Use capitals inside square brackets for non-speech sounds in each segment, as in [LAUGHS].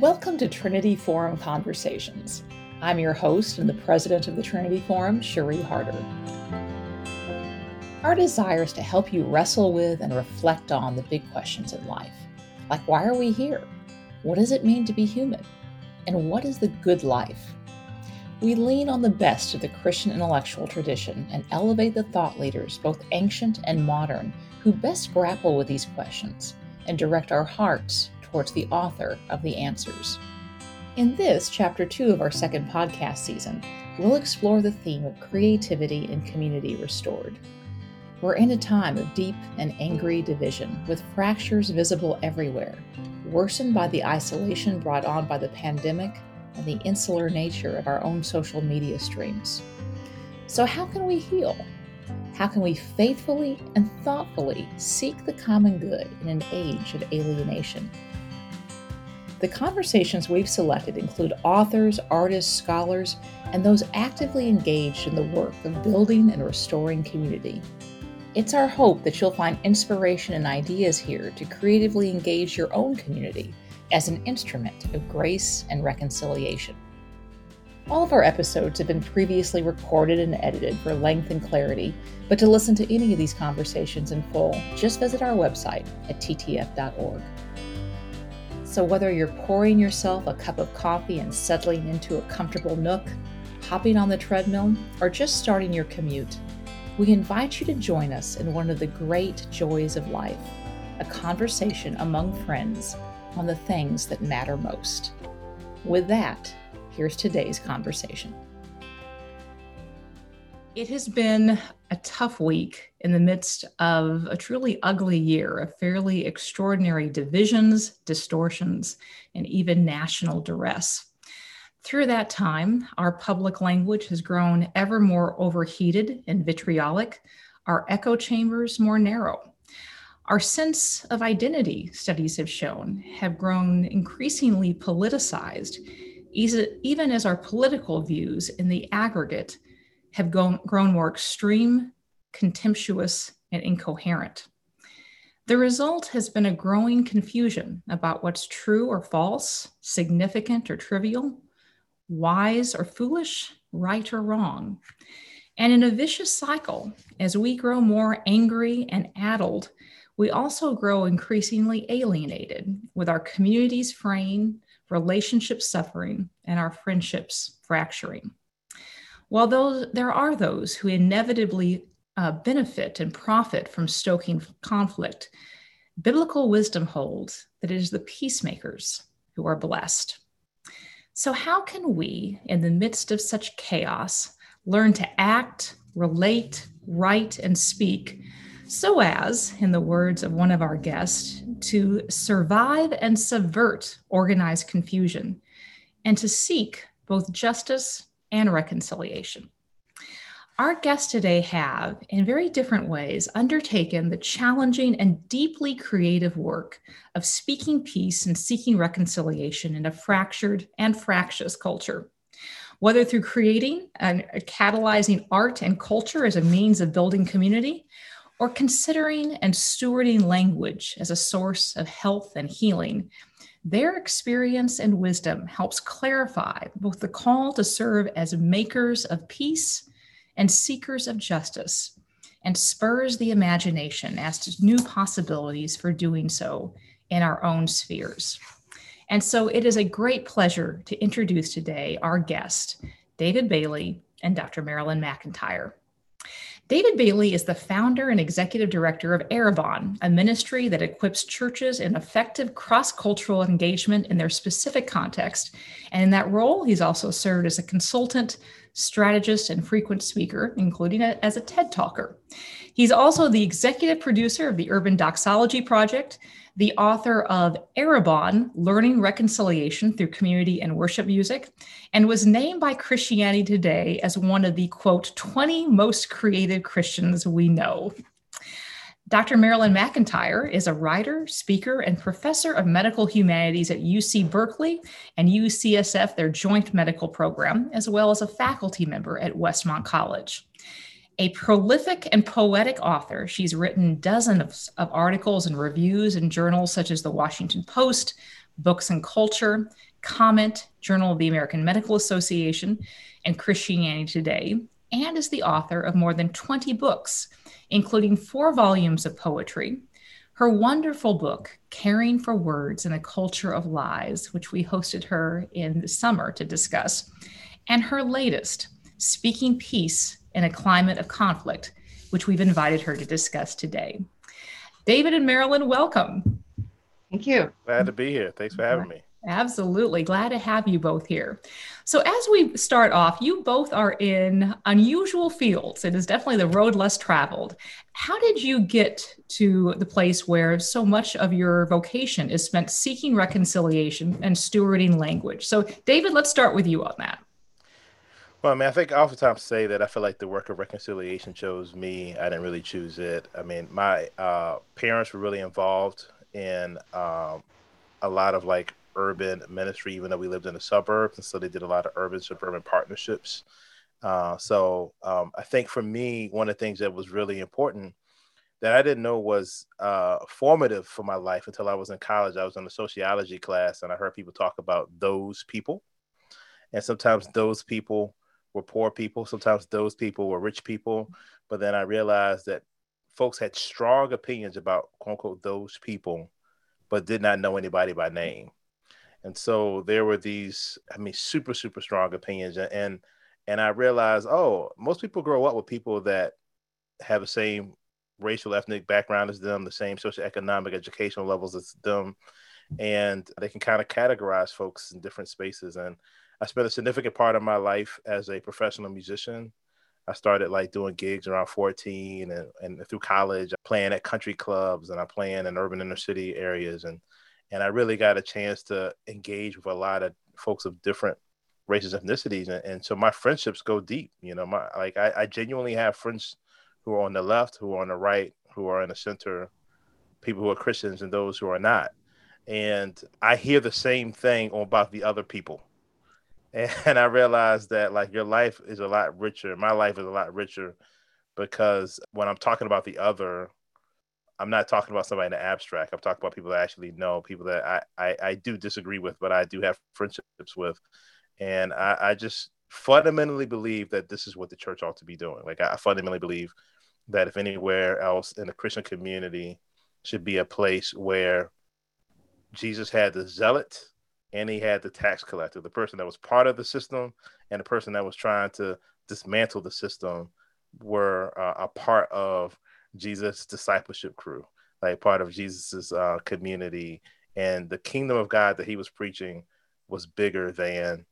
Welcome to Trinity Forum Conversations. I'm your host and the president of the Trinity Forum, Cherie Harder. Our desire is to help you wrestle with and reflect on the big questions in life, like why are we here? What does it mean to be human? And what is the good life? We lean on the best of the Christian intellectual tradition and elevate the thought leaders, both ancient and modern, who best grapple with these questions and direct our hearts towards the author of the answers. In this, chapter two of our second podcast season, we'll explore the theme of creativity and community restored. We're in a time of deep and angry division, with fractures visible everywhere, worsened by the isolation brought on by the pandemic and the insular nature of our own social media streams. So, how can we heal? How can we faithfully and thoughtfully seek the common good in an age of alienation? The conversations we've selected include authors, artists, scholars, and those actively engaged in the work of building and restoring community. It's our hope that you'll find inspiration and ideas here to creatively engage your own community as an instrument of grace and reconciliation. All of our episodes have been previously recorded and edited for length and clarity, but to listen to any of these conversations in full, just visit our website at ttf.org. So, whether you're pouring yourself a cup of coffee and settling into a comfortable nook, hopping on the treadmill, or just starting your commute, we invite you to join us in one of the great joys of life a conversation among friends on the things that matter most. With that, here's today's conversation. It has been a tough week in the midst of a truly ugly year of fairly extraordinary divisions, distortions, and even national duress. Through that time, our public language has grown ever more overheated and vitriolic, our echo chambers more narrow. Our sense of identity, studies have shown, have grown increasingly politicized, even as our political views in the aggregate have grown, more extreme, contemptuous, and incoherent. The result has been a growing confusion about what's true or false, significant or trivial, wise or foolish, right or wrong. And in a vicious cycle, as we grow more angry and addled, we also grow increasingly alienated with our communities fraying, relationships suffering, and our friendships fracturing. While those, there are those who inevitably uh, benefit and profit from stoking conflict, biblical wisdom holds that it is the peacemakers who are blessed. So, how can we, in the midst of such chaos, learn to act, relate, write, and speak so as, in the words of one of our guests, to survive and subvert organized confusion and to seek both justice and reconciliation. Our guests today have, in very different ways, undertaken the challenging and deeply creative work of speaking peace and seeking reconciliation in a fractured and fractious culture. Whether through creating and catalyzing art and culture as a means of building community, or considering and stewarding language as a source of health and healing, their experience and wisdom helps clarify both the call to serve as makers of peace and seekers of justice, and spurs the imagination as to new possibilities for doing so in our own spheres. And so it is a great pleasure to introduce today our guest, David Bailey and Dr. Marilyn McEntyre. David Bailey is the founder and executive director of Arrabon, a ministry that equips churches in effective cross cultural engagement in their specific context. And in that role, he's also served as a consultant, strategist, and frequent speaker, including as a TED Talker. He's also the executive producer of the Urban Doxology Project, the author of Arrabon Learning Reconciliation Through Community and Worship Music, and was named by Christianity Today as one of the quote 20 most creative Christians we know. Dr. Marilyn McEntyre is a writer, speaker, and professor of medical humanities at UC Berkeley and UCSF, their joint medical program, as well as a faculty member at Westmont College. A prolific and poetic author, she's written dozens of, of articles and reviews in journals such as the Washington Post, Books and Culture, Comment, Journal of the American Medical Association, and Christianity Today, and is the author of more than 20 books, including four volumes of poetry. Her wonderful book, Caring for Words in a Culture of Lies, which we hosted her in the summer to discuss, and her latest, Speaking Peace in a Climate of Conflict, which we've invited her to discuss today. David and Marilyn, welcome. Thank you. Glad to be here. Thanks for having me. Absolutely. Glad to have you both here. So, as we start off, you both are in unusual fields. It is definitely the road less traveled. How did you get to the place where so much of your vocation is spent seeking reconciliation and stewarding language? So, David, let's start with you on that. Well, I mean, I think I oftentimes say that I feel like the work of reconciliation chose me. I didn't really choose it. I mean, my uh, parents were really involved in um, a lot of like urban ministry, even though we lived in the suburbs, and so they did a lot of urban suburban partnerships. Uh, so um, I think for me, one of the things that was really important that I didn't know was uh, formative for my life until I was in college. I was in a sociology class, and I heard people talk about those people, and sometimes those people were poor people, sometimes those people were rich people, but then I realized that folks had strong opinions about quote unquote those people, but did not know anybody by name. And so there were these, I mean, super, super strong opinions. And and I realized, oh, most people grow up with people that have the same racial ethnic background as them, the same socioeconomic educational levels as them. And they can kind of categorize folks in different spaces. And I spent a significant part of my life as a professional musician. I started like doing gigs around 14 and, and through college, playing at country clubs and I playing in urban inner city areas. And and I really got a chance to engage with a lot of folks of different races, ethnicities, and, and so my friendships go deep. You know, my like I, I, genuinely have friends who are on the left, who are on the right, who are in the center, people who are Christians and those who are not, and I hear the same thing about the other people. [LAUGHS] And I realized that like your life is a lot richer. My life is a lot richer because when I'm talking about the other, I'm not talking about somebody in the abstract. I'm talking about people that I actually know, people that I, I, I do disagree with, but I do have friendships with. And I, I just fundamentally believe that this is what the church ought to be doing. Like I fundamentally believe that if anywhere else in the Christian community should be a place where Jesus had the zealot and he had the tax collector, the person that was part of the system and the person that was trying to dismantle the system were uh, a part of Jesus' discipleship crew, like part of Jesus's uh, community, and the kingdom of God that he was preaching was bigger than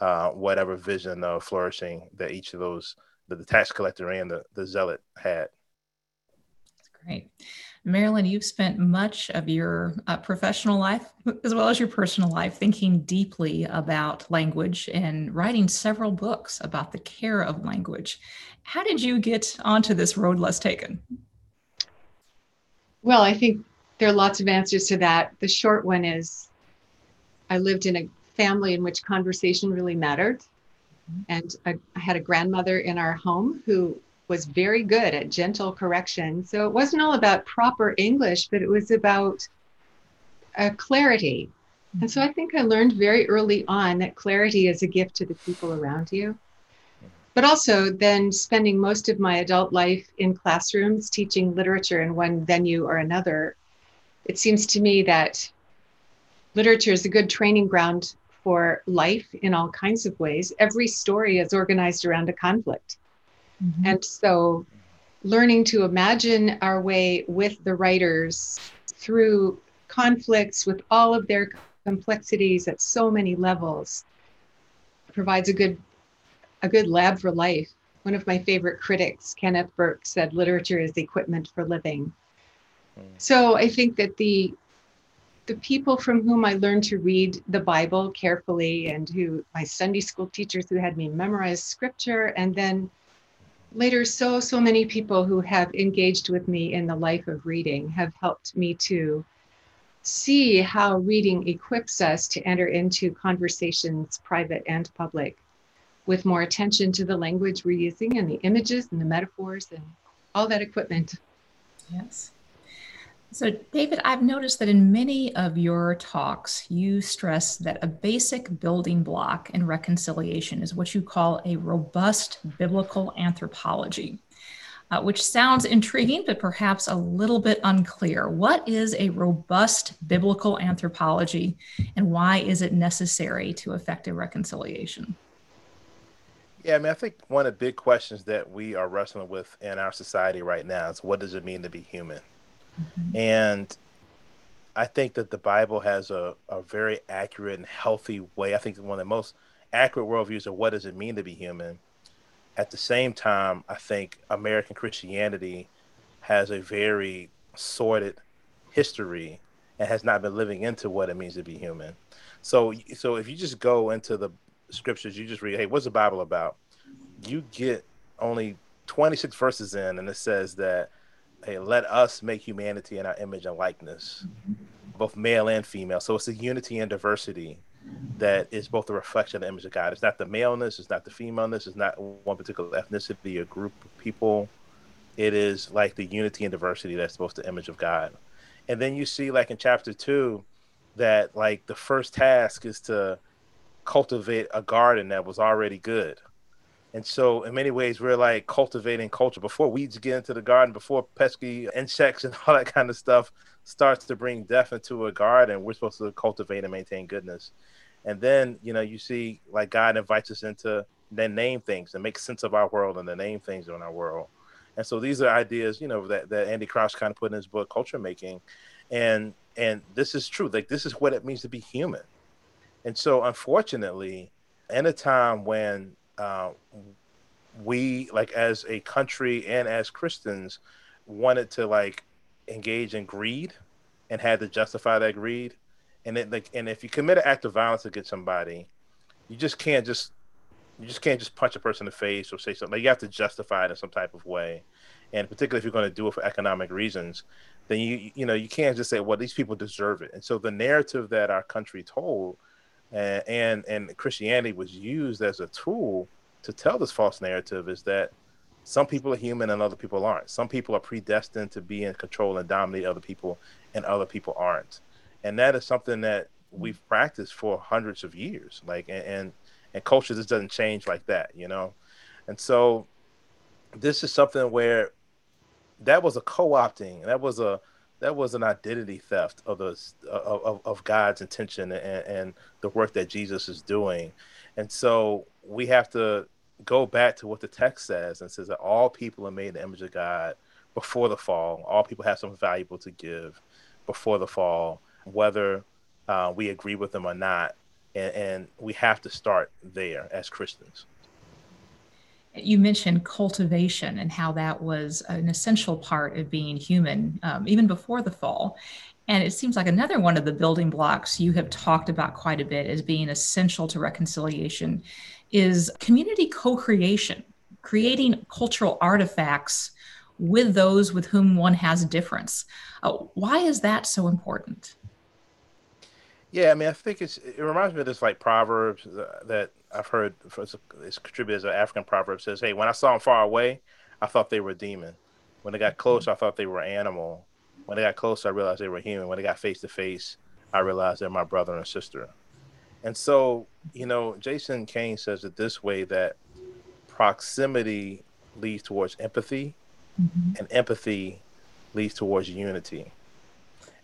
uh, whatever vision of flourishing that each of those, the, the tax collector and the, the zealot had. That's great. Marilyn, you've spent much of your uh, professional life as well as your personal life thinking deeply about language and writing several books about the care of language. How did you get onto this road less taken? Well, I think there are lots of answers to that. The short one is I lived in a family in which conversation really mattered. Mm-hmm. And I, I had a grandmother in our home who was very good at gentle correction. So it wasn't all about proper English, but it was about uh, clarity. And so. I think I learned very early on that clarity is a gift to the people around you but also then spending most of my adult life in classrooms teaching literature in one venue or another, it seems to me that literature is a good training ground for life in all kinds of ways. Every story is organized around a conflict. Mm-hmm. And so learning to imagine our way with the writers through conflicts with all of their complexities at so many levels provides a good a good lab for life. One of my favorite critics, Kenneth Burke, said literature is the equipment for living. Mm. So I think that the the people from whom I learned to read the Bible carefully and who my Sunday school teachers who had me memorize scripture and then later so so many people who have engaged with me in the life of reading have helped me to see how reading equips us to enter into conversations private and public with more attention to the language we're using and the images and the metaphors and all that equipment. Yes. So, David, I've noticed that in many of your talks, you stress that a basic building block in reconciliation is what you call a robust biblical anthropology, uh, which sounds intriguing, but perhaps a little bit unclear. What is a robust biblical anthropology, and why is it necessary to effective reconciliation? Yeah, I mean, I think one of the big questions that we are wrestling with in our society right now is what does it mean to be human? Mm-hmm. And I think that the Bible has a, a very accurate and healthy way. I think one of the most accurate worldviews of what does it mean to be human. At the same time, I think American Christianity has a very sordid history and has not been living into what it means to be human. So, so if you just go into the scriptures, you just read, hey, what's the Bible about? You get only 26 verses in, and it says that hey, let us make humanity in our image and likeness, mm-hmm. both male and female. So it's a unity and diversity that is both a reflection of the image of God. It's not the maleness, it's not the femaleness, it's not one particular ethnicity or group of people. It is like the unity and diversity that's supposed to image of God. And then you see like in chapter two that like the first task is to cultivate a garden that was already good and so, in many ways, we're like cultivating culture before weeds get into the garden, before pesky insects [LAUGHS] and all that kind of stuff starts to bring death into a garden. We're supposed to cultivate and maintain goodness. And then, you know, you see like God invites us into then name things and make sense of our world and the name things in our world. And so these are ideas, you know, that, that Andy Crouch kind of put in his book, Culture Making. And and this is true. Like this is what it means to be human. And so unfortunately, in a time when uh, we like as a country and as Christians wanted to like engage in greed and had to justify that greed. And it like and if you commit an act of violence against somebody, you just can't just you just can't just punch a person in the face or say something. Like you have to justify it in some type of way. And particularly if you're going to do it for economic reasons, then you you know you can't just say, well, these people deserve it. And so the narrative that our country told and, and and Christianity was used as a tool to tell this false narrative is that some people are human and other people aren't. Some people are predestined to be in control and dominate other people, and other people aren't. And that is something that we've practiced for hundreds of years. Like and and, and culture just doesn't change like that, you know. And so this is something where that was a co-opting. That was a that was an identity theft of the of, of God's intention and, and the work that Jesus is doing. And so we have to go back to what the text says and says that all people are made in the image of God before the fall. All people have something valuable to give before the fall, whether uh, we agree with them or not. And, and we have to start there as Christians. You mentioned cultivation and how that was an essential part of being human, um, even before the fall. And it seems like another one of the building blocks you have talked about quite a bit as being essential to reconciliation is community co creation, creating cultural artifacts with those with whom one has a difference. Uh, why is that so important? Yeah, I mean, I think it's it reminds me of this like proverbs that I've heard. It's contributed as an African proverb says, "Hey, when I saw them far away, I thought they were a demon. When they got close, I thought they were animal. When they got close, I realized they were human. When they got face to face, I realized they're my brother and sister." And so, you know, Jason Cain says it this way: that proximity leads towards empathy, mm-hmm. and empathy leads towards unity.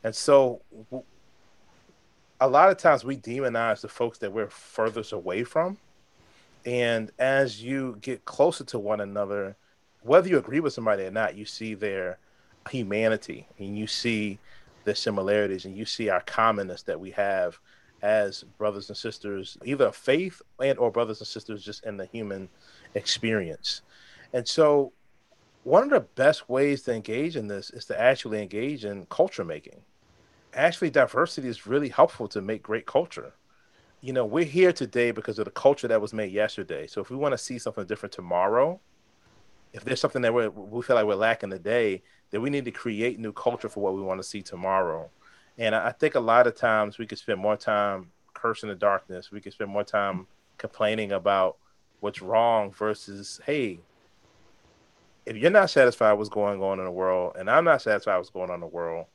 And so, a lot of times we demonize the folks that we're furthest away from. And as you get closer to one another, whether you agree with somebody or not, you see their humanity and you see the similarities and you see our commonness that we have as brothers and sisters, either of faith and or brothers and sisters just in the human experience. And so one of the best ways to engage in this is to actually engage in culture making actually diversity is really helpful to make great culture. You know, we're here today because of the culture that was made yesterday. So if we want to see something different tomorrow, if there's something that we we feel like we're lacking today, then we need to create new culture for what we want to see tomorrow. And I think a lot of times we could spend more time cursing the darkness. We could spend more time complaining about what's wrong versus, hey, if you're not satisfied with what's going on in the world, and I'm not satisfied with what's going on in the world,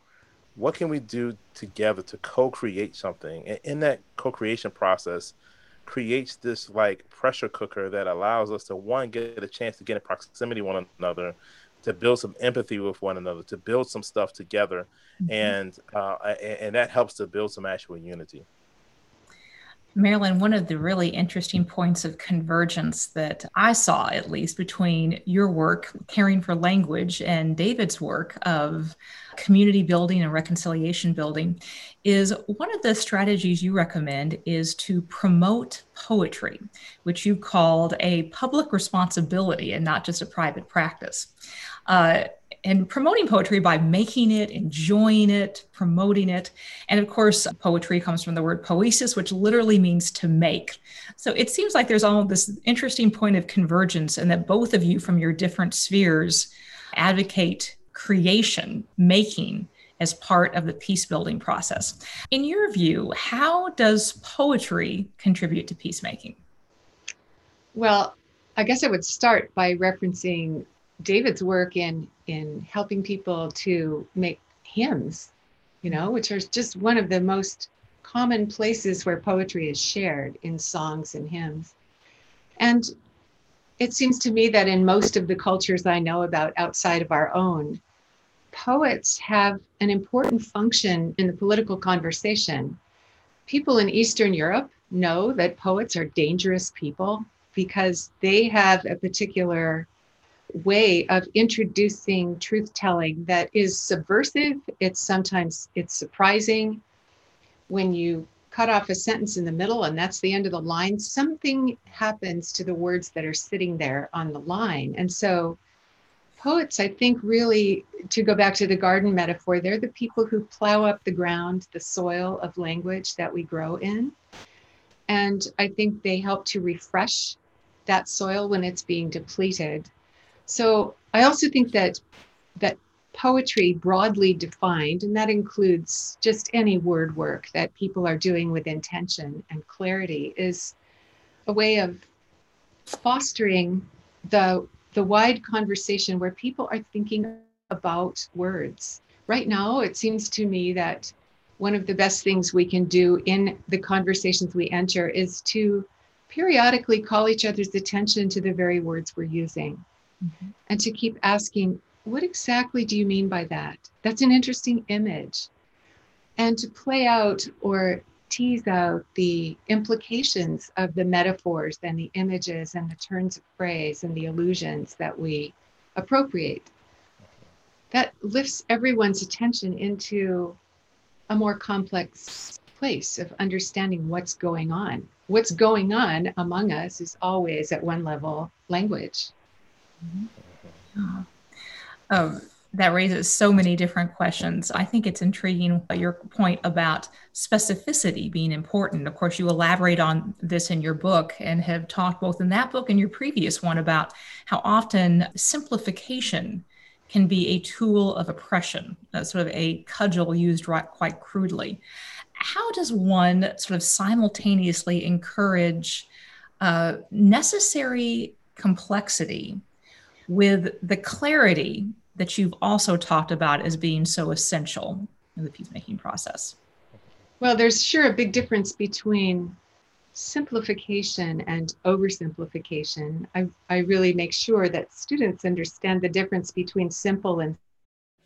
what can we do together to co-create something? And in that co-creation process creates this like pressure cooker that allows us to one get a chance to get in proximity one another to build some empathy with one another to build some stuff together. Mm-hmm. and uh, and that helps to build some actual unity Marilyn, one of the really interesting points of convergence that I saw, at least, between your work, caring for language, and David's work of community building and reconciliation building, is one of the strategies you recommend is to promote poetry, which you called a public responsibility and not just a private practice. Uh, and promoting poetry by making it, enjoying it, promoting it. And of course, poetry comes from the word poesis, which literally means to make. So it seems like there's all this interesting point of convergence, and that both of you from your different spheres advocate creation, making as part of the peace building process. In your view, how does poetry contribute to peacemaking? Well, I guess I would start by referencing David's work in in helping people to make hymns, you know, which are just one of the most common places where poetry is shared in songs and hymns. And it seems to me that in most of the cultures I know about outside of our own, poets have an important function in the political conversation. People in Eastern Europe know that poets are dangerous people because they have a particular way of introducing truth telling that is subversive. It's sometimes it's surprising when you cut off a sentence in the middle and that's the end of the line something happens to the words that are sitting there on the line. And so poets i think really to go back to the garden metaphor they're the people who plow up the ground the soil of language that we grow in. And i think they help to refresh that soil when it's being depleted so I also think that that poetry broadly defined, and that includes just any word work that people are doing with intention and clarity, is a way of fostering the the wide conversation where people are thinking about words. Right now, it seems to me that one of the best things we can do in the conversations we enter is to periodically call each other's attention to the very words we're using mm-hmm. and to keep asking, what exactly do you mean by that? That's an interesting image. And to play out or tease out the implications of the metaphors and the images and the turns of phrase and the allusions that we appropriate. That lifts everyone's attention into a more complex place of understanding what's going on. What's going on among us is always at one level language. Mm-hmm. Um, that raises so many different questions. I think it's intriguing your point about specificity being important. Of course, you elaborate on this in your book and have talked both in that book and your previous one about how often simplification can be a tool of oppression, sort of a cudgel used right, quite crudely. How does one sort of simultaneously encourage uh, necessary complexity with the clarity that you've also talked about as being so essential in the peacemaking process? Well, there's sure a big difference between simplification and oversimplification. I, I really make sure that students understand the difference between simple and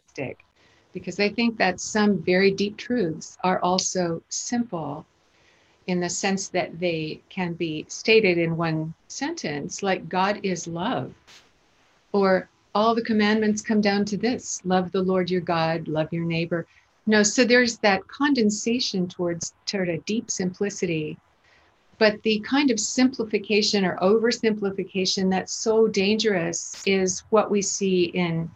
stick, because I think that some very deep truths are also simple in the sense that they can be stated in one sentence, like God is love or all the commandments come down to this love the Lord your God, love your neighbor. No, so there's that condensation towards toward a deep simplicity. But the kind of simplification or oversimplification that's so dangerous is what we see in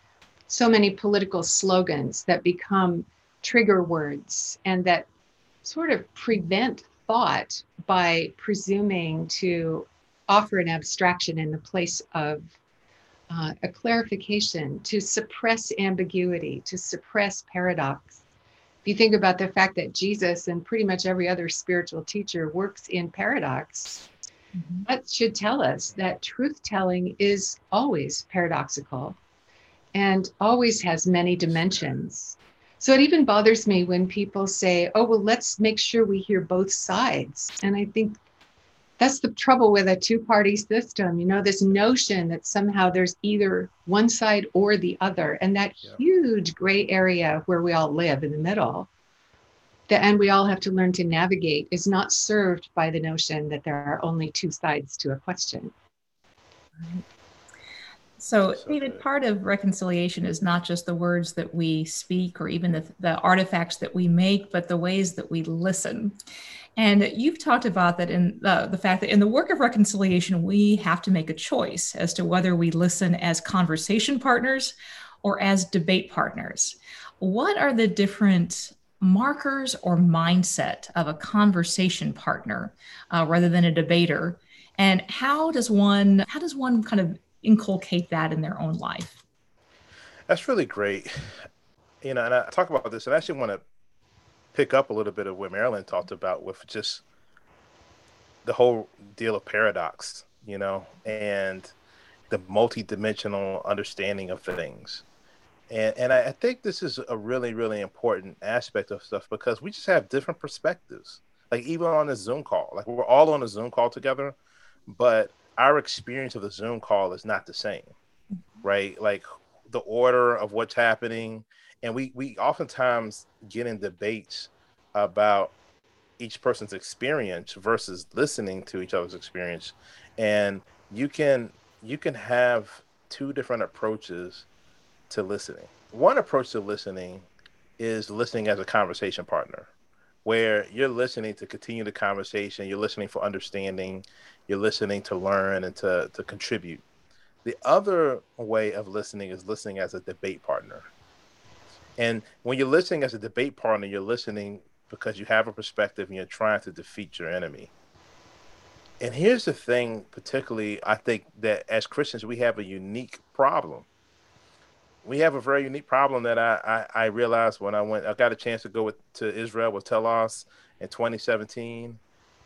so many political slogans that become trigger words and that sort of prevent thought by presuming to offer an abstraction in the place of uh, a clarification, to suppress ambiguity, to suppress paradox. If you think about the fact that Jesus and pretty much every other spiritual teacher works in paradox, mm-hmm. that should tell us that truth telling is always paradoxical and always has many dimensions. So it even bothers me when people say, oh, well, let's make sure we hear both sides. And I think that's the trouble with a two party system, you know, this notion that somehow there's either one side or the other. And that yeah. huge gray area where we all live in the middle, that, and we all have to learn to navigate, is not served by the notion that there are only two sides to a question. Right. So, David, part of reconciliation is not just the words that we speak or even the, the artifacts that we make, but the ways that we listen. And you've talked about that in the, the fact that in the work of reconciliation, we have to make a choice as to whether we listen as conversation partners or as debate partners. What are the different markers or mindset of a conversation partner uh, rather than a debater? And how does one how does one kind of inculcate that in their own life. That's really great. You know, and I talk about this, and I actually want to pick up a little bit of what Marilyn talked about with just the whole deal of paradox, you know, and the multi-dimensional understanding of things. And and I, I think this is a really, really important aspect of stuff because we just have different perspectives. Like even on a Zoom call, like we're all on a Zoom call together, but our experience of the Zoom call is not the same, right? Like the order of what's happening, and we we oftentimes get in debates about each person's experience versus listening to each other's experience, and you can you can have two different approaches to listening. One approach to listening is listening as a conversation partner, where you're listening to continue the conversation, you're listening for understanding, you're listening to learn and to, to contribute. The other way of listening is listening as a debate partner. And when you're listening as a debate partner, you're listening because you have a perspective and you're trying to defeat your enemy. And here's the thing, particularly, I think that as Christians, we have a unique problem. We have a very unique problem that I, I, I realized when I went, I got a chance to go with, to Israel with Telos in 2017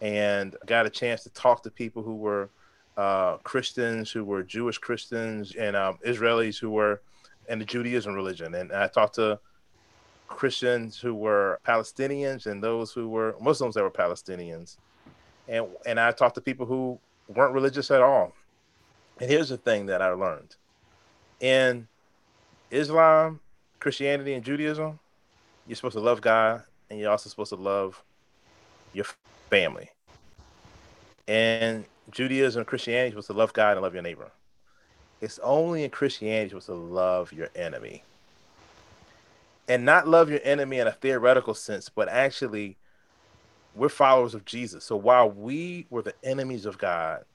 and got a chance to talk to people who were uh, Christians, who were Jewish Christians, and um, Israelis who were in the Judaism religion. And I talked to Christians who were Palestinians and those who were Muslims that were Palestinians. And, and I talked to people who weren't religious at all. And here's the thing that I learned in Islam, Christianity, and Judaism, you're supposed to love God and you're also supposed to love your family. And Judaism and Christianity was to love God and love your neighbor. It's only in Christianity was to love your enemy. And not love your enemy in a theoretical sense, but actually we're followers of Jesus. So while we were the enemies of God,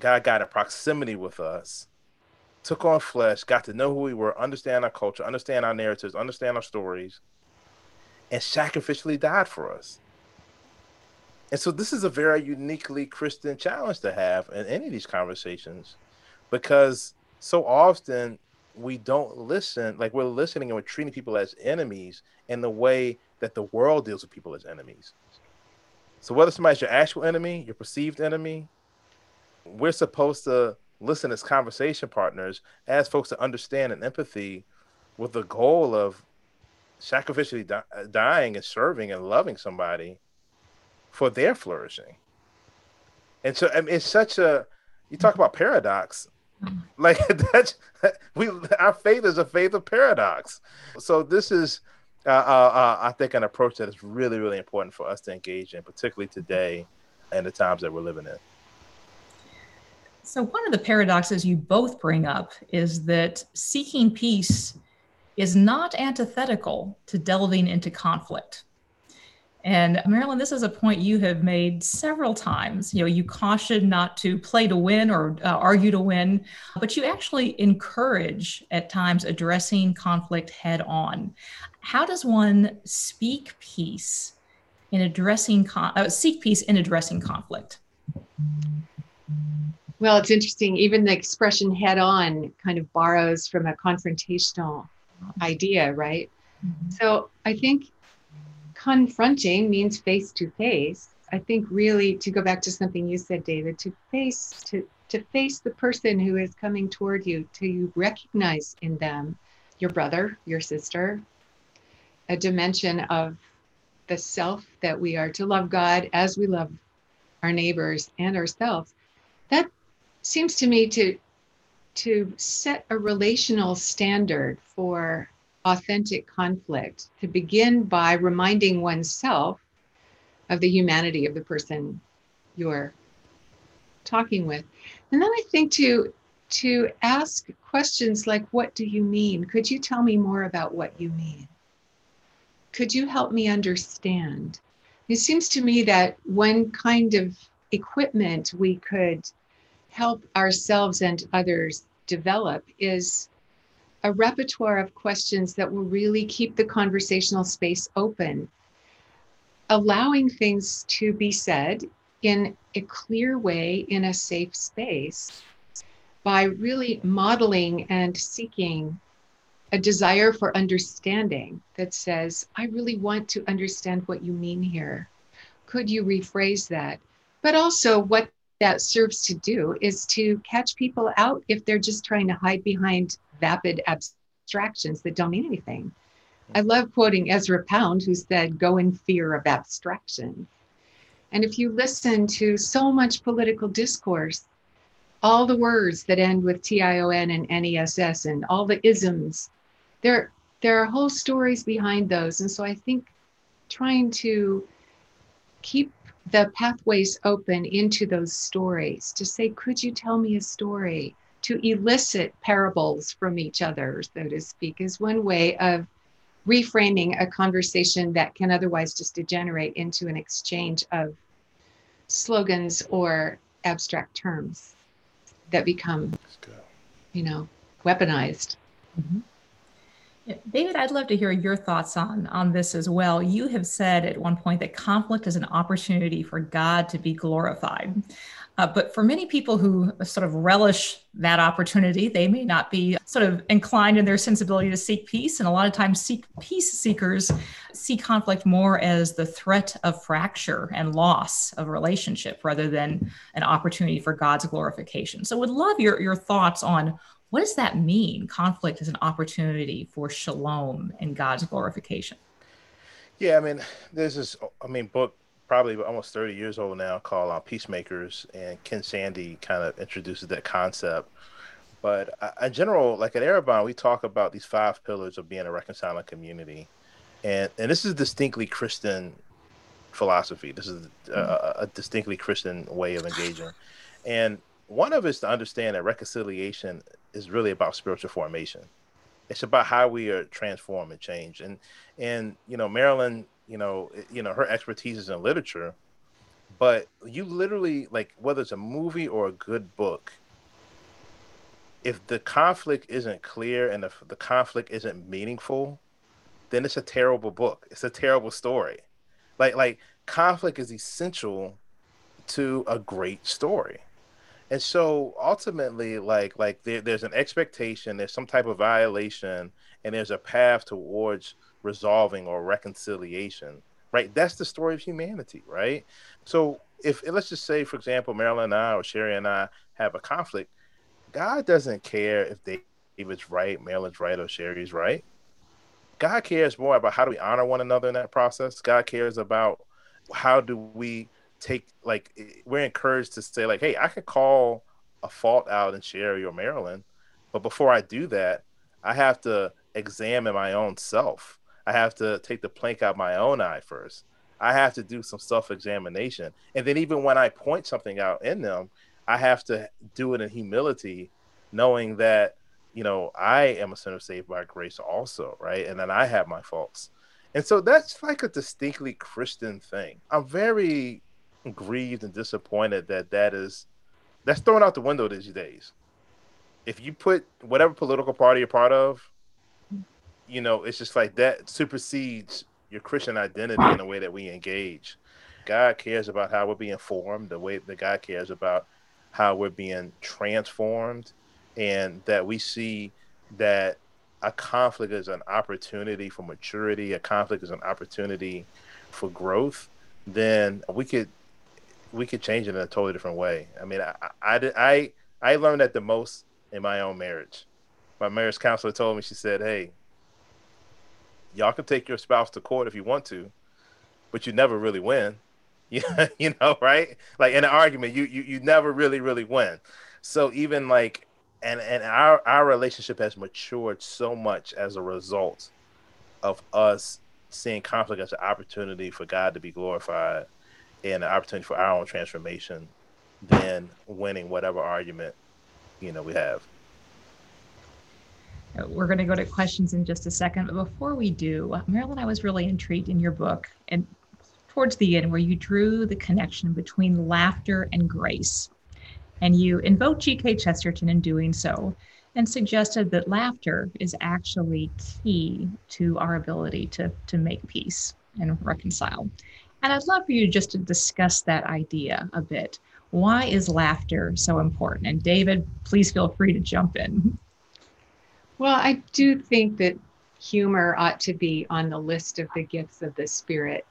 God got in proximity with us, took on flesh, got to know who we were, understand our culture, understand our narratives, understand our stories, and sacrificially died for us. And so this is a very uniquely Christian challenge to have in any of these conversations because so often we don't listen, like we're listening and we're treating people as enemies in the way that the world deals with people as enemies. So whether somebody's your actual enemy, your perceived enemy, we're supposed to listen as conversation partners, as folks to understand and empathy with the goal of sacrificially di- dying and serving and loving somebody for their flourishing. And so I mean, it's such a you talk about paradox. [LAUGHS] Like [LAUGHS] that's we our faith is a faith of paradox. So this is uh, uh, uh, I think an approach that is really really important for us to engage in, particularly today and the times that we're living in. So one of the paradoxes you both bring up is that seeking peace is not antithetical to delving into conflict. And Marilyn, this is a point you have made several times. You know, you caution not to play to win or uh, argue to win, but you actually encourage at times addressing conflict head on. How does one speak peace in addressing con- uh, seek peace in addressing conflict? Well, it's interesting. Even the expression head on kind of borrows from a confrontational idea, right? Mm-hmm. So I think confronting means face to face. I think really to go back to something you said, David, to face to to face the person who is coming toward you, to recognize in them your brother, your sister, a dimension of the self that we are to love God as we love our neighbors and ourselves. That seems to me to to set a relational standard for authentic conflict to begin by reminding oneself of the humanity of the person you're talking with. And then i think to to ask questions like what do you mean? Could you tell me more about what you mean? Could you help me understand? It seems to me that one kind of equipment we could help ourselves and others develop is a repertoire of questions that will really keep the conversational space open, allowing things to be said in a clear way in a safe space by really modeling and seeking a desire for understanding that says, I really want to understand what you mean here. Could you rephrase that? But also, what that serves to do is to catch people out if they're just trying to hide behind vapid abstractions that don't mean anything. I love quoting Ezra Pound, who said, Go in fear of abstraction. And if you listen to so much political discourse, all the words that end with TION and NESS and all the isms, there, there are whole stories behind those. And so I think trying to keep the pathways open into those stories to say, could you tell me a story? To elicit parables from each other, so to speak, is one way of reframing a conversation that can otherwise just degenerate into an exchange of slogans or abstract terms that become, you know, weaponized. Mm-hmm. David, I'd love to hear your thoughts on, on this as well. You have said at one point that conflict is an opportunity for God to be glorified. Uh, but for many people who sort of relish that opportunity, they may not be sort of inclined in their sensibility to seek peace. And a lot of times, seek, peace seekers see conflict more as the threat of fracture and loss of relationship rather than an opportunity for God's glorification. So, would love your, your thoughts on what does that mean? Conflict is an opportunity for shalom and God's glorification. Yeah, I mean, there's this, I mean, book probably almost 30 years old now called uh, Peacemakers, and Ken Sande kind of introduces that concept. But uh, in general, like at Arrabon, we talk about these five pillars of being a reconciling community. And, and this is distinctly Christian philosophy. This is a, a distinctly Christian way of engaging. And one of it is to understand that reconciliation is really about spiritual formation. It's about how we are transformed and changed. And and you know, Marilyn, you know, you know, her expertise is in literature, but you literally like whether it's a movie or a good book, if the conflict isn't clear and if the conflict isn't meaningful, then it's a terrible book. It's a terrible story. Like like conflict is essential to a great story and so ultimately like like there, there's an expectation there's some type of violation and there's a path towards resolving or reconciliation right? That's the story of humanity right? So if let's just say for example marilyn and i or cherie and i have a conflict god doesn't care if david's right marilyn's right or cherie's right. God cares more about how do we honor one another in that process. God cares about how do we take like we're encouraged to say like, hey, I could call a fault out in Cherie or Marilyn, but before I do that, I have to examine my own self. I have to take the plank out my own eye first. I have to do some self examination. And then even when I point something out in them, I have to do it in humility, knowing that, you know, I am a sinner saved by grace also, right? And then I have my faults. And so that's like a distinctly Christian thing. I'm very grieved and disappointed that that is that's thrown out the window these days. If you put whatever political party you're part of, you know, it's just like that supersedes your Christian identity in the way that we engage. God cares about how we're being formed, the way that God cares about how we're being transformed, and that we see that a conflict is an opportunity for maturity, a conflict is an opportunity for growth, then we could we could change it in a totally different way. I mean, I, I, I, I learned that the most in my own marriage. My marriage counselor told me, she said, Hey, y'all can take your spouse to court if you want to, but you never really win. [LAUGHS] Yeah, you know, right? Like in an argument, you you you never really really win. So even like, and and our our relationship has matured so much as a result of us seeing conflict as an opportunity for God to be glorified and an opportunity for our own transformation than winning whatever argument you know we have. We're going to go to questions in just a second, but before we do, Marilyn, I was really intrigued in your book and towards the end where you drew the connection between laughter and grace. And you invoked G.K. Chesterton in doing so and suggested that laughter is actually key to our ability to, to make peace and reconcile. And I'd love for you just to discuss that idea a bit. Why is laughter so important? And David, please feel free to jump in. Well, I do think that humor ought to be on the list of the gifts of the Spirit.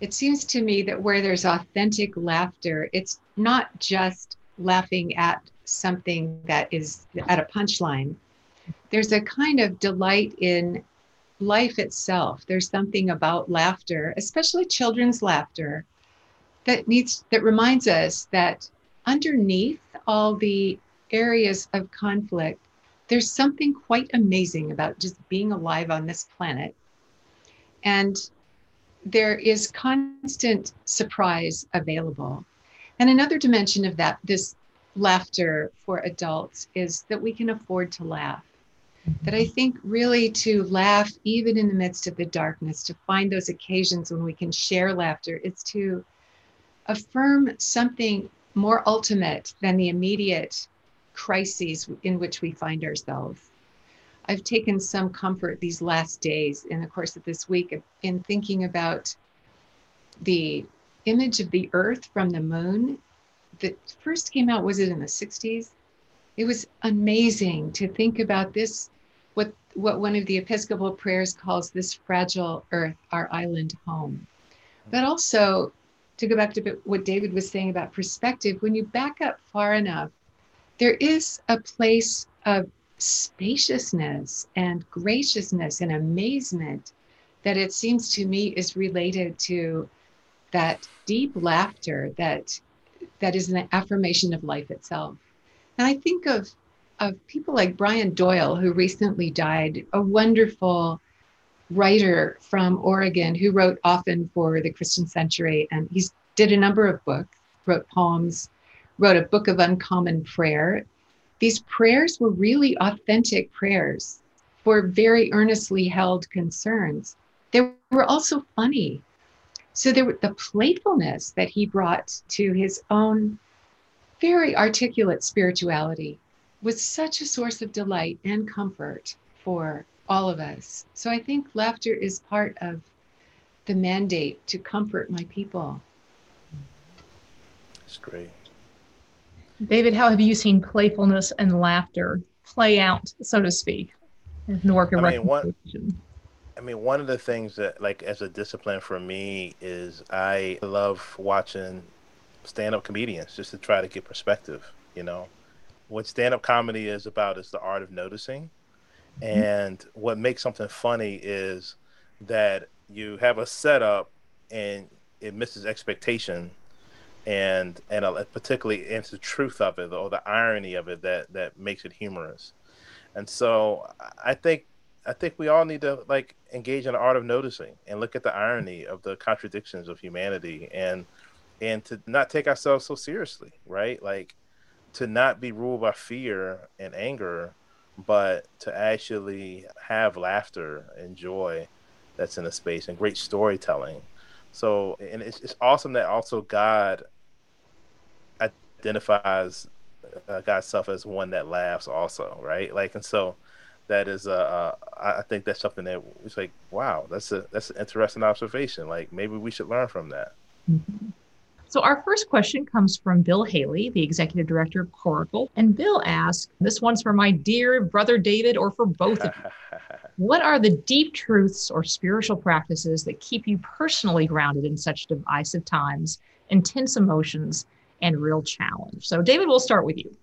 It seems to me that where there's authentic laughter, it's not just laughing at something that is at a punchline. There's a kind of delight in life itself. There's something about laughter, especially children's laughter, that needs that reminds us that underneath all the areas of conflict there's something quite amazing about just being alive on this planet. And there is constant surprise available. And another dimension of that, this laughter for adults, is that we can afford to laugh. That I think really to laugh, even in the midst of the darkness, to find those occasions when we can share laughter, it's to affirm something more ultimate than the immediate crises in which we find ourselves. I've taken some comfort these last days in the course of this week in thinking about the image of the earth from the moon that first came out was it in the 60s it was amazing to think about this what one of the episcopal prayers calls this fragile earth our island home. But also to go back to what david was saying about perspective when you back up far enough there is a place of spaciousness and graciousness and amazement that it seems to me is related to that deep laughter that that is an affirmation of life itself. And i think of of people like brian doyle who recently died a wonderful writer from oregon who wrote often for the christian century and he did a number of books wrote poems wrote a book of uncommon prayer. These prayers were really authentic prayers for very earnestly held concerns. They were also funny. So there were the playfulness that he brought to his own very articulate spirituality was such a source of delight and comfort for all of us. So I think laughter is part of the mandate to comfort my people. That's great. David, how have you seen playfulness and laughter play out, so to speak, in the work of I mean, one, I mean, one of the things that, like, as a discipline for me is I love watching stand-up comedians just to try to get perspective. You know, what stand-up comedy is about is the art of noticing, mm-hmm. and what makes something funny is that you have a setup and it misses expectation and and uh, particularly it's the truth of it or the irony of it that that makes it humorous. And so i think i think we all need to like engage in the art of noticing and look at the irony of the contradictions of humanity and and to not take ourselves so seriously right? Like to not be ruled by fear and anger but to actually have laughter and joy that's in a space and great storytelling so and it's, it's awesome that also god identifies uh, God's self as one that laughs also, right? Like, and so that is, uh, uh, I think that's something that it's like, wow, that's a that's an interesting observation. Like, maybe we should learn from that. Mm-hmm. So our first question comes from Bill Haley, the executive director of Coracle, and Bill asks, "This one's for my dear brother David, or for both of you. [LAUGHS] what are the deep truths or spiritual practices that keep you personally grounded in such divisive times, intense emotions, and real challenge. So, David, we'll start with you.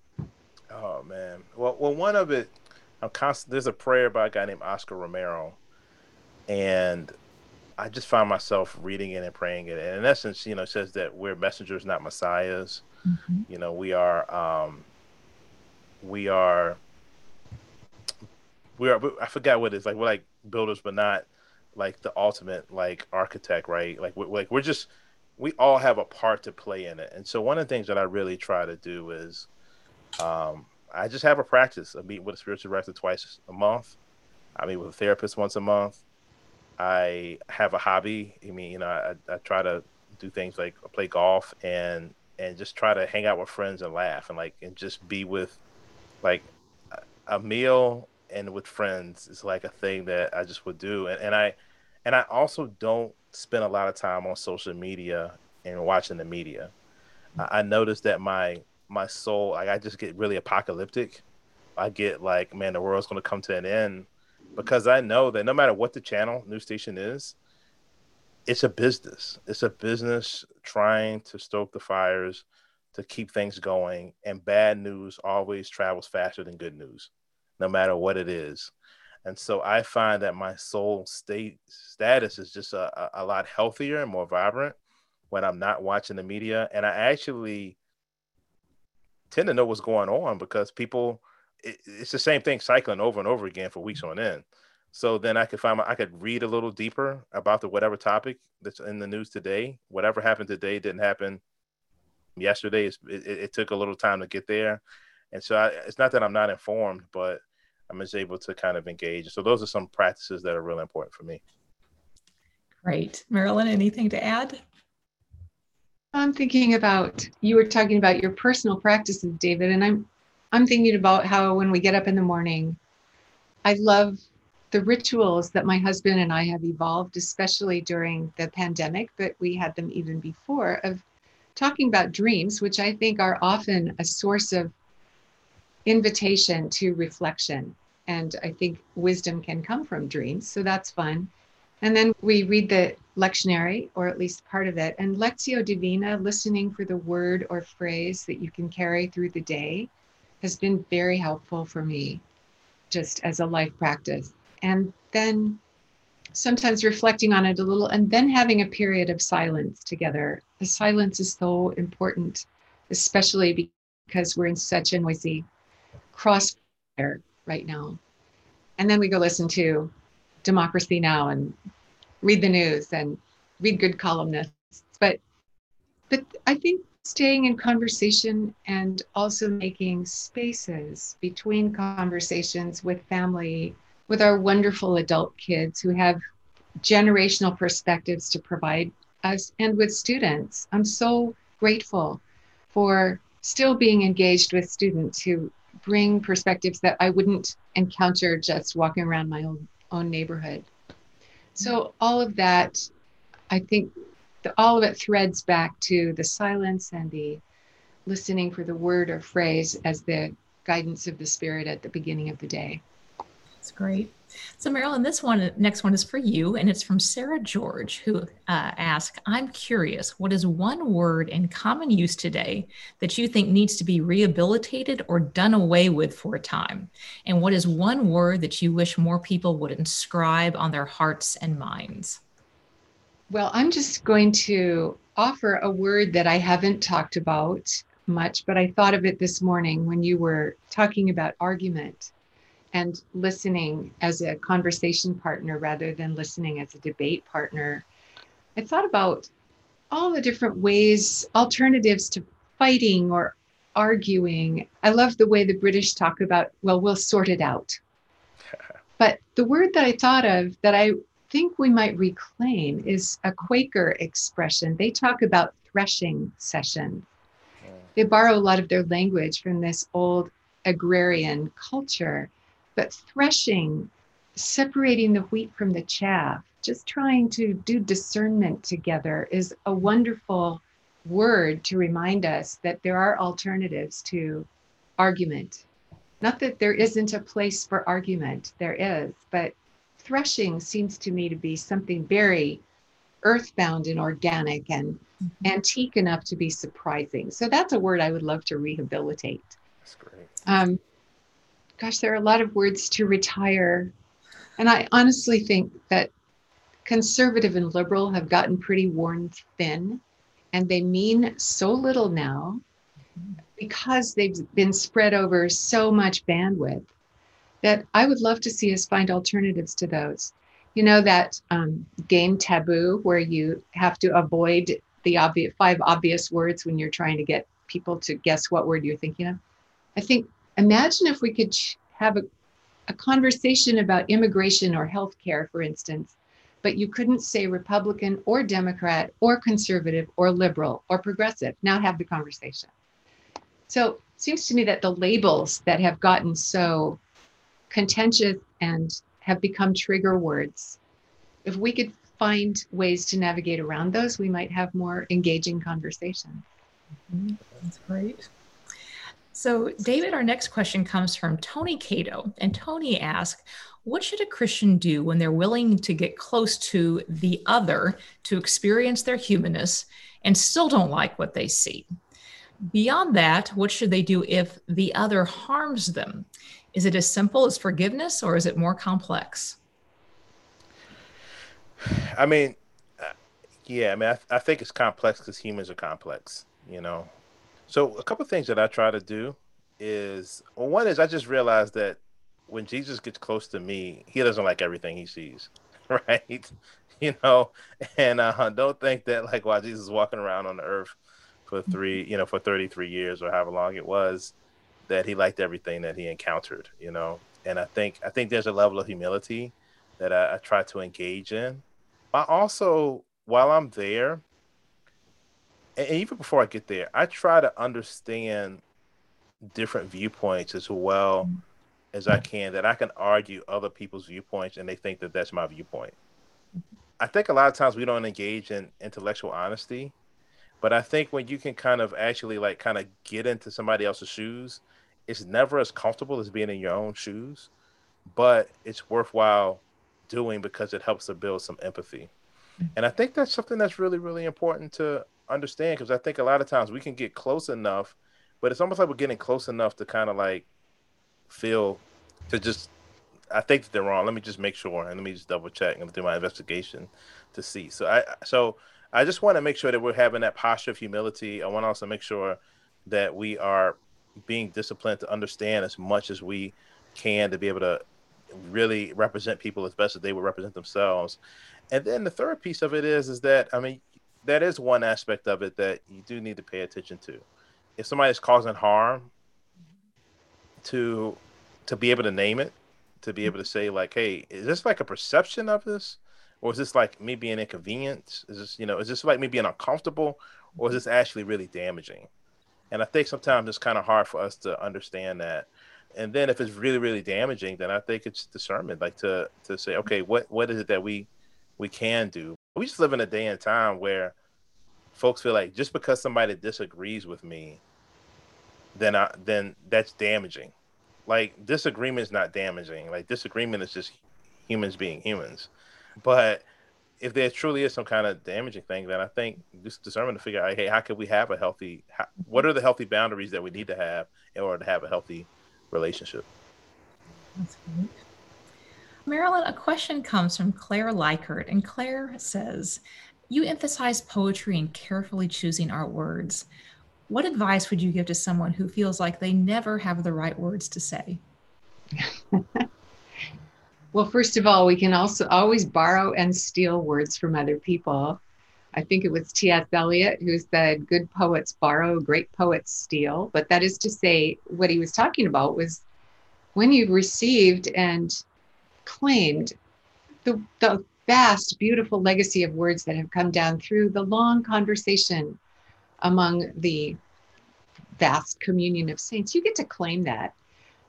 Oh man, well, well, one of it, I'm constant. There's a prayer by a guy named Oscar Romero, and I just find myself reading it and praying it. And in essence, you know, it says that we're messengers, not messiahs. Mm-hmm. You know, we are, um, we are, we are. I forgot what it is. Like we're like builders, but not like the ultimate like architect, right? Like we're, like we're just we all have a part to play in it. And so one of the things that I really try to do is, um, I just have a practice. I meet with a spiritual director twice a month. I meet with a therapist once a month. I have a hobby. I mean, you know, I, I try to do things like play golf and and just try to hang out with friends and laugh and like and just be with like a meal and with friends is like a thing that I just would do. And, and I and I also don't spend a lot of time on social media and watching the media. I, I noticed that my my soul, like I just get really apocalyptic. I get like, man, the world's to come to an end because I know that no matter what the channel news station is, it's a business. It's a business trying to stoke the fires, to keep things going, and bad news always travels faster than good news, no matter what it is. And so I find that my soul state status is just a, a, lot healthier and more vibrant when I'm not watching the media. And I actually tend to know what's going on because people it, it's the same thing cycling over and over again for weeks on end. So then I could find my, I could read a little deeper about the whatever topic that's in the news today. Whatever happened today didn't happen yesterday. It, it, it took a little time to get there, and so I, it's not that I'm not informed, but I'm just able to kind of engage. So those are some practices that are really important for me. Great, Marilyn. Anything to add? I'm thinking about you were talking about your personal practices, David, and I'm I'm thinking about how when we get up in the morning, I love the rituals that my husband and I have evolved, especially during the pandemic, but we had them even before, of talking about dreams, which I think are often a source of invitation to reflection. And I think wisdom can come from dreams. So that's fun. And then we read the lectionary, or at least part of it, and Lectio Divina, listening for the word or phrase that you can carry through the day has been very helpful for me just as a life practice. And then sometimes reflecting on it a little and then having a period of silence together. The silence is so important, especially because we're in such a noisy crossfire right now. And then we go listen to Democracy Now! and read the news and read good columnists. But but I think staying in conversation and also making spaces between conversations with family, with our wonderful adult kids who have generational perspectives to provide us, and with students. I'm so grateful for still being engaged with students who bring perspectives that I wouldn't encounter just walking around my own, own neighborhood. So, all of that, I think the, all of it threads back to the silence and the listening for the word or phrase as the guidance of the spirit at the beginning of the day. That's great. So, Marilyn, this one, next one is for you, and it's from Sarah George, who uh, asked, "I'm curious, what is one word in common use today that you think needs to be rehabilitated or done away with for a time? And what is one word that you wish more people would inscribe on their hearts and minds?" Well, I'm just going to offer a word that I haven't talked about much, but I thought of it this morning when you were talking about argument and listening as a conversation partner rather than listening as a debate partner. I thought about all the different ways, alternatives to fighting or arguing. I love the way the British talk about, well, we'll sort it out. [LAUGHS] but the word that I thought of that I think we might reclaim is a Quaker expression. They talk about threshing session. They borrow a lot of their language from this old agrarian culture. But threshing, separating the wheat from the chaff, just trying to do discernment together is a wonderful word to remind us that there are alternatives to argument. Not that there isn't a place for argument, there is, but threshing seems to me to be something very earthbound and organic and mm-hmm. antique enough to be surprising. So that's a word I would love to rehabilitate. That's great. Um, gosh, there are a lot of words to retire. And I honestly think that conservative and liberal have gotten pretty worn thin and they mean so little now because they've been spread over so much bandwidth that I would love to see us find alternatives to those. You know, that um, game taboo where you have to avoid the obvious five obvious words when you're trying to get people to guess what word you're thinking of. I think, imagine if we could have a, a conversation about immigration or healthcare, for instance, but you couldn't say Republican or Democrat or conservative or liberal or progressive. Now have the conversation. So it seems to me that the labels that have gotten so contentious and have become trigger words, if we could find ways to navigate around those, we might have more engaging conversations. Mm-hmm. That's great. So, David, our next question comes from Tony Cato. And Tony asks, what should a Christian do when they're willing to get close to the other to experience their humanness and still don't like what they see? Beyond that, what should they do if the other harms them? Is it as simple as forgiveness or is it more complex? I mean, uh, yeah, I mean, I, th- I think it's complex because humans are complex, you know. So, a couple things that I try to do is well, one is I just realized that when Jesus gets close to me, he doesn't like everything he sees, [LAUGHS] right? You know, and uh, don't think that like while Jesus is walking around on the earth for three, you know, for 33 years or however long it was, that he liked everything that he encountered, you know. And I think I think there's a level of humility that I, I try to engage in. I also, while I'm there, and even before I get there, I try to understand different viewpoints as well as I can that I can argue other people's viewpoints and they think that that's my viewpoint. I think a lot of times we don't engage in intellectual honesty, but I think when you can kind of actually like kind of get into somebody else's shoes, it's never as comfortable as being in your own shoes, but it's worthwhile doing because it helps to build some empathy. Mm-hmm. And I think that's something that's really, really important to understand because I think a lot of times we can get close enough, but it's almost like we're getting close enough to kind of like feel to just I think that they're wrong. Let me just make sure and let me just double check and do my investigation to see. So I so I just want to make sure that we're having that posture of humility. I want to also make sure that we are being disciplined to understand as much as we can to be able to really represent people as best as they would represent themselves. And then the third piece of it is is that I mean that is one aspect of it that you do need to pay attention to. If somebody is causing harm to to be able to name it, to be able to say like, hey, is this like a perception of this? Or is this like me being inconvenienced? Is this, you know, is this like me being uncomfortable? Or is this actually really damaging? And I think sometimes it's kind of hard for us to understand that. And then if it's really, really damaging, then I think it's discernment, like to to say, okay, what what is it that we we can do? We just live in a day and time where folks feel like just because somebody disagrees with me, then I then that's damaging. Like disagreement is not damaging. Like disagreement is just humans being humans. But if there truly is some kind of damaging thing, then I think just discernment to figure out, hey, how can we have a healthy? How, what are the healthy boundaries that we need to have in order to have a healthy relationship? That's great. Marilyn, a question comes from Claire Likert, and Claire says, "You emphasize poetry and carefully choosing our words. What advice would you give to someone who feels like they never have the right words to say? [LAUGHS] well, first of all, we can also always borrow and steal words from other people. I think it was T.S. Eliot who said, Good poets borrow, great poets steal. But that is to say, what he was talking about was when you've received and claimed the, the vast, beautiful legacy of words that have come down through the long conversation among the vast communion of saints. You get to claim that.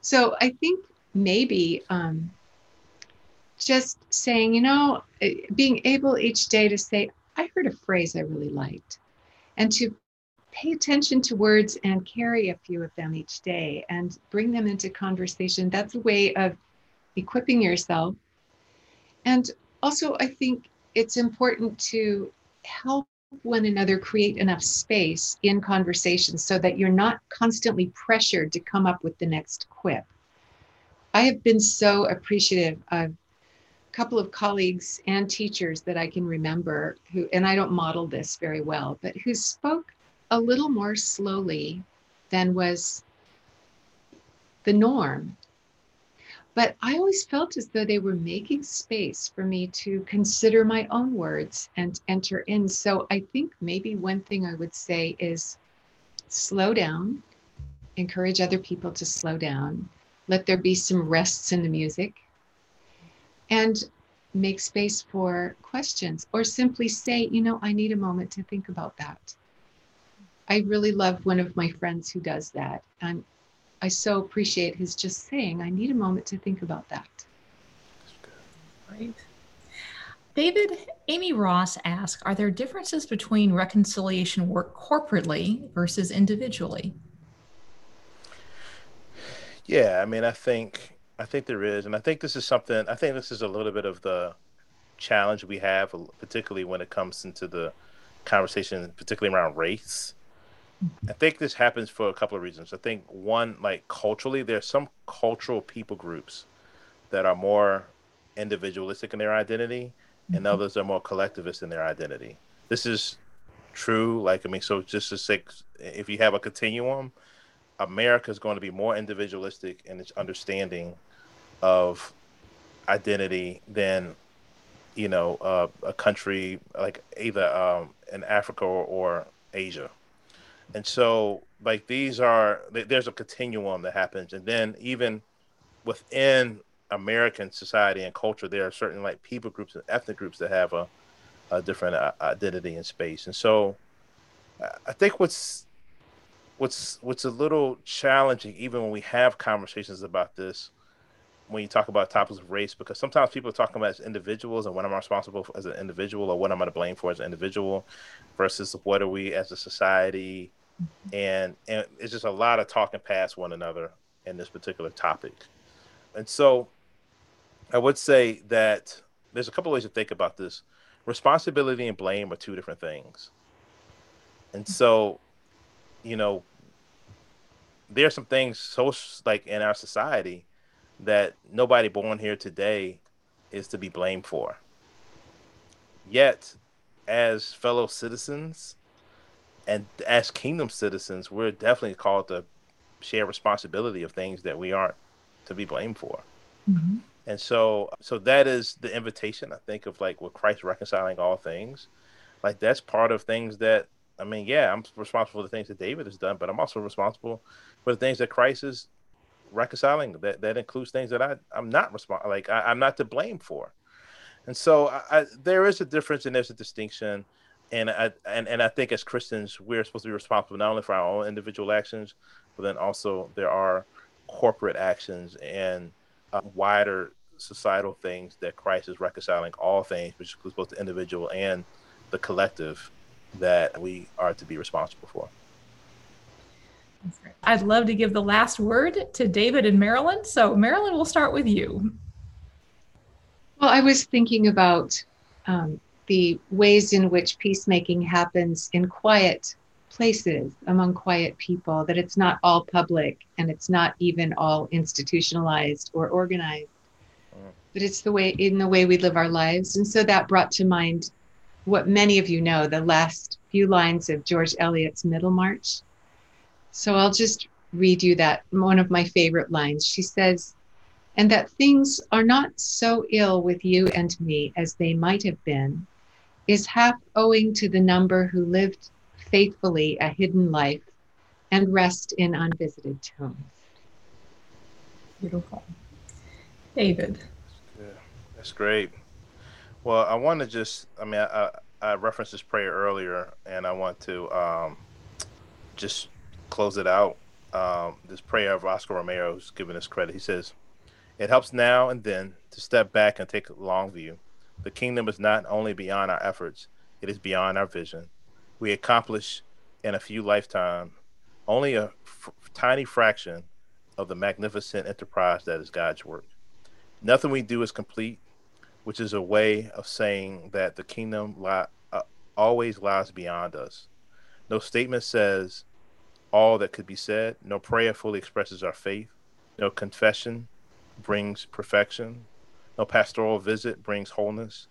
So I think maybe um, just saying, you know, eh, being able each day to say, I heard a phrase I really liked, and to pay attention to words and carry a few of them each day and bring them into conversation. That's a way of equipping yourself. And also, I think it's important to help one another create enough space in conversation so that you're not constantly pressured to come up with the next quip. I have been so appreciative of couple of colleagues and teachers that I can remember who, and I don't model this very well, but who spoke a little more slowly than was the norm. But I always felt as though they were making space for me to consider my own words and enter in. So I think maybe one thing I would say is slow down, encourage other people to slow down, let there be some rests in the music, and make space for questions or simply say, you know, I need a moment to think about that. I really love one of my friends who does that. And I so appreciate his just saying, I need a moment to think about that. Right. David, Amy Ross asked Are there differences between reconciliation work corporately versus individually? Yeah, I mean, I think I think there is, and I think this is something. I think this is a little bit of the challenge we have, particularly when it comes into the conversation, particularly around race. I think this happens for a couple of reasons. I think one, like culturally, there's some cultural people groups that are more individualistic in their identity, and mm-hmm. others are more collectivist in their identity. This is true. Like I mean, so just to say, if you have a continuum, America is going to be more individualistic in its understanding of identity than you know uh, a country like either um, in Africa or, or Asia. And so, like these are there's a continuum that happens, and then even within American society and culture, there are certain like people groups and ethnic groups that have a, a different uh, identity in space. And so, I think what's what's what's a little challenging, even when we have conversations about this, when you talk about topics of race, because sometimes people are talking about as individuals and what am I responsible for as an individual, or what I'm I to blame for as an individual, versus what are we as a society, and and it's just a lot of talking past one another in this particular topic, and so I would say that there's a couple ways to think about this. Responsibility and blame are two different things, and so you know there are some things so like in our society that nobody born here today is to be blamed for. Yet, as fellow citizens and as kingdom citizens, we're definitely called to share responsibility of things that we aren't to be blamed for. Mm-hmm. And so, so that is the invitation. I think of like with Christ reconciling all things, like that's part of things that I mean, yeah, I'm responsible for the things that David has done, but I'm also responsible for the things that Christ is reconciling. That that includes things that I I'm not responsible, like I, am not to blame for. And so I, I, there is a difference and there's a distinction. And I and, and I think as Christians we're supposed to be responsible not only for our own individual actions, but then also there are corporate actions and uh, wider societal things that Christ is reconciling all things, which includes both the individual and the collective that we are to be responsible for. I'd love to give the last word to David and Marilyn. So, Marilyn, we'll start with you. Well, I was thinking about um, the ways in which peacemaking happens in quiet places among quiet people, that it's not all public and it's not even all institutionalized or organized, but it's the way in the way we live our lives. And so that brought to mind what many of you know the last few lines of George Eliot's Middlemarch so I'll just read you that one of my favorite lines. She says, and that things are not so ill with you and me as they might have been is half owing to the number who lived faithfully a hidden life and rest in unvisited tombs. Beautiful. David. Yeah, that's great. Well, I want to just, I mean, I, I referenced this prayer earlier, and I want to um, just close it out, um, this prayer of Oscar Romero, who's giving us credit, he says, It helps now and then to step back and take a long view. The kingdom is not only beyond our efforts, it is beyond our vision. We accomplish in a few lifetimes only a f- tiny fraction of the magnificent enterprise that is God's work. Nothing we do is complete, which is a way of saying that the kingdom li- uh, always lies beyond us. No statement says all that could be said. No prayer fully expresses our faith. No confession brings perfection. No pastoral visit brings wholeness.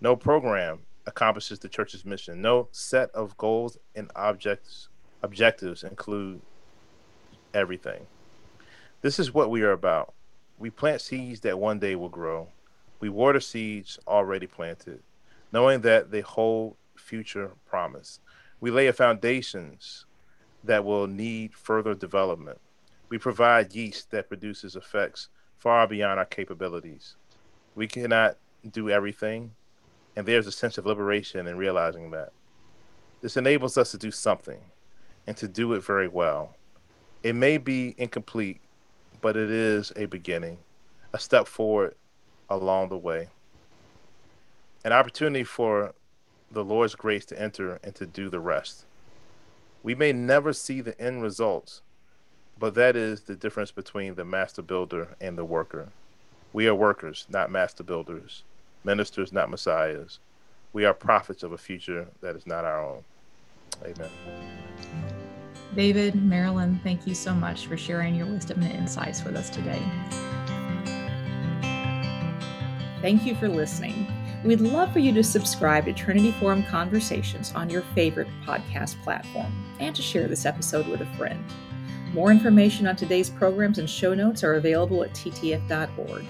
No program accomplishes the church's mission. No set of goals and objects objectives include everything. This is what we are about. We plant seeds that one day will grow. We water seeds already planted, knowing that they hold future promise. We lay foundations that will need further development. We provide yeast that produces effects far beyond our capabilities. We cannot do everything, and there's a sense of liberation in realizing that. This enables us to do something and to do it very well. It may be incomplete, but it is a beginning, a step forward along the way, an opportunity for the Lord's grace to enter and to do the rest. We may never see the end results, but that is the difference between the master builder and the worker. We are workers, not master builders, ministers, not messiahs. We are prophets of a future that is not our own. Amen. David, Marilyn, thank you so much for sharing your wisdom and insights with us today. Thank you for listening. We'd love for you to subscribe to Trinity Forum Conversations on your favorite podcast platform and to share this episode with a friend. More information on today's programs and show notes are available at ttf.org.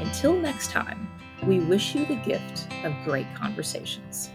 Until next time, we wish you the gift of great conversations.